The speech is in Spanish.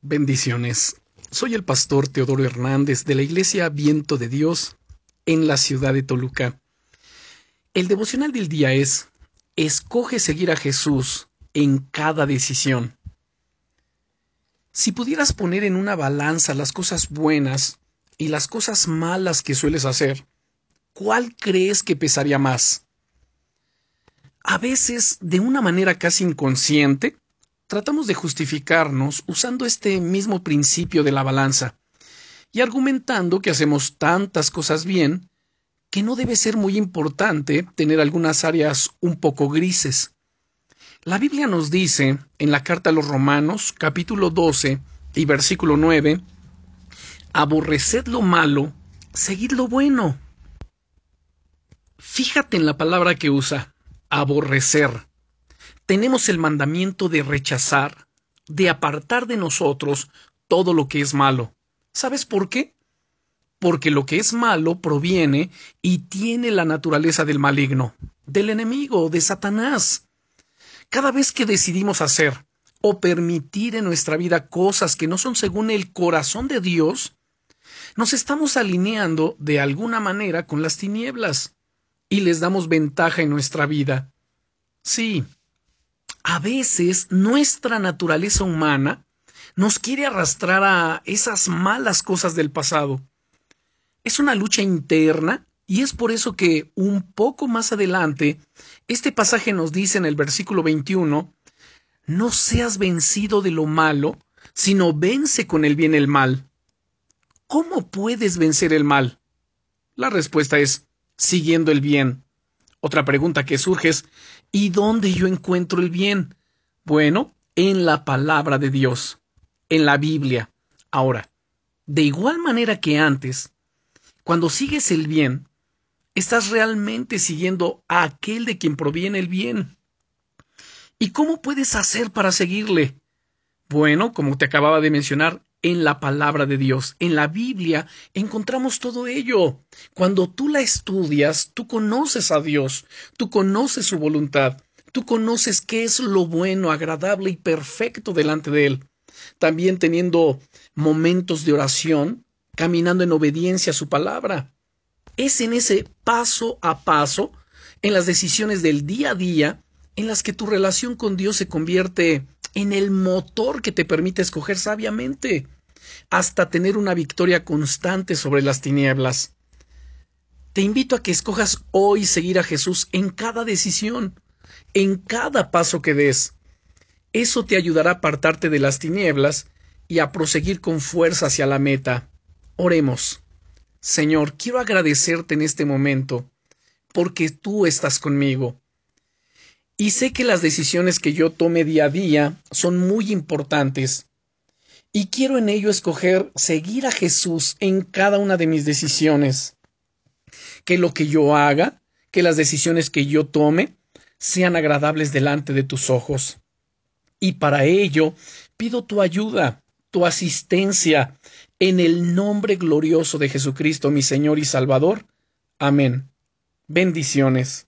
Bendiciones. Soy el pastor Teodoro Hernández de la Iglesia Viento de Dios en la ciudad de Toluca. El devocional del día es Escoge seguir a Jesús en cada decisión. Si pudieras poner en una balanza las cosas buenas y las cosas malas que sueles hacer, ¿cuál crees que pesaría más? A veces, de una manera casi inconsciente, tratamos de justificarnos usando este mismo principio de la balanza y argumentando que hacemos tantas cosas bien que no debe ser muy importante tener algunas áreas un poco grises. La Biblia nos dice en la carta a los Romanos, capítulo 12 y versículo 9, aborreced lo malo, seguid lo bueno. Fíjate en la palabra que usa, aborrecer tenemos el mandamiento de rechazar, de apartar de nosotros todo lo que es malo. ¿Sabes por qué? Porque lo que es malo proviene y tiene la naturaleza del maligno, del enemigo, de Satanás. Cada vez que decidimos hacer o permitir en nuestra vida cosas que no son según el corazón de Dios, nos estamos alineando de alguna manera con las tinieblas y les damos ventaja en nuestra vida. Sí, a veces nuestra naturaleza humana nos quiere arrastrar a esas malas cosas del pasado. Es una lucha interna y es por eso que un poco más adelante este pasaje nos dice en el versículo 21 No seas vencido de lo malo, sino vence con el bien el mal. ¿Cómo puedes vencer el mal? La respuesta es siguiendo el bien. Otra pregunta que surge es ¿y dónde yo encuentro el bien? Bueno, en la palabra de Dios, en la Biblia. Ahora, de igual manera que antes, cuando sigues el bien, estás realmente siguiendo a aquel de quien proviene el bien. ¿Y cómo puedes hacer para seguirle? Bueno, como te acababa de mencionar, en la palabra de Dios, en la Biblia, encontramos todo ello. Cuando tú la estudias, tú conoces a Dios, tú conoces su voluntad, tú conoces qué es lo bueno, agradable y perfecto delante de Él. También teniendo momentos de oración, caminando en obediencia a su palabra. Es en ese paso a paso, en las decisiones del día a día, en las que tu relación con Dios se convierte en el motor que te permite escoger sabiamente, hasta tener una victoria constante sobre las tinieblas. Te invito a que escojas hoy seguir a Jesús en cada decisión, en cada paso que des. Eso te ayudará a apartarte de las tinieblas y a proseguir con fuerza hacia la meta. Oremos. Señor, quiero agradecerte en este momento, porque tú estás conmigo y sé que las decisiones que yo tome día a día son muy importantes. Y quiero en ello escoger seguir a Jesús en cada una de mis decisiones. Que lo que yo haga, que las decisiones que yo tome, sean agradables delante de tus ojos. Y para ello pido tu ayuda, tu asistencia, en el nombre glorioso de Jesucristo, mi Señor y Salvador. Amén. Bendiciones.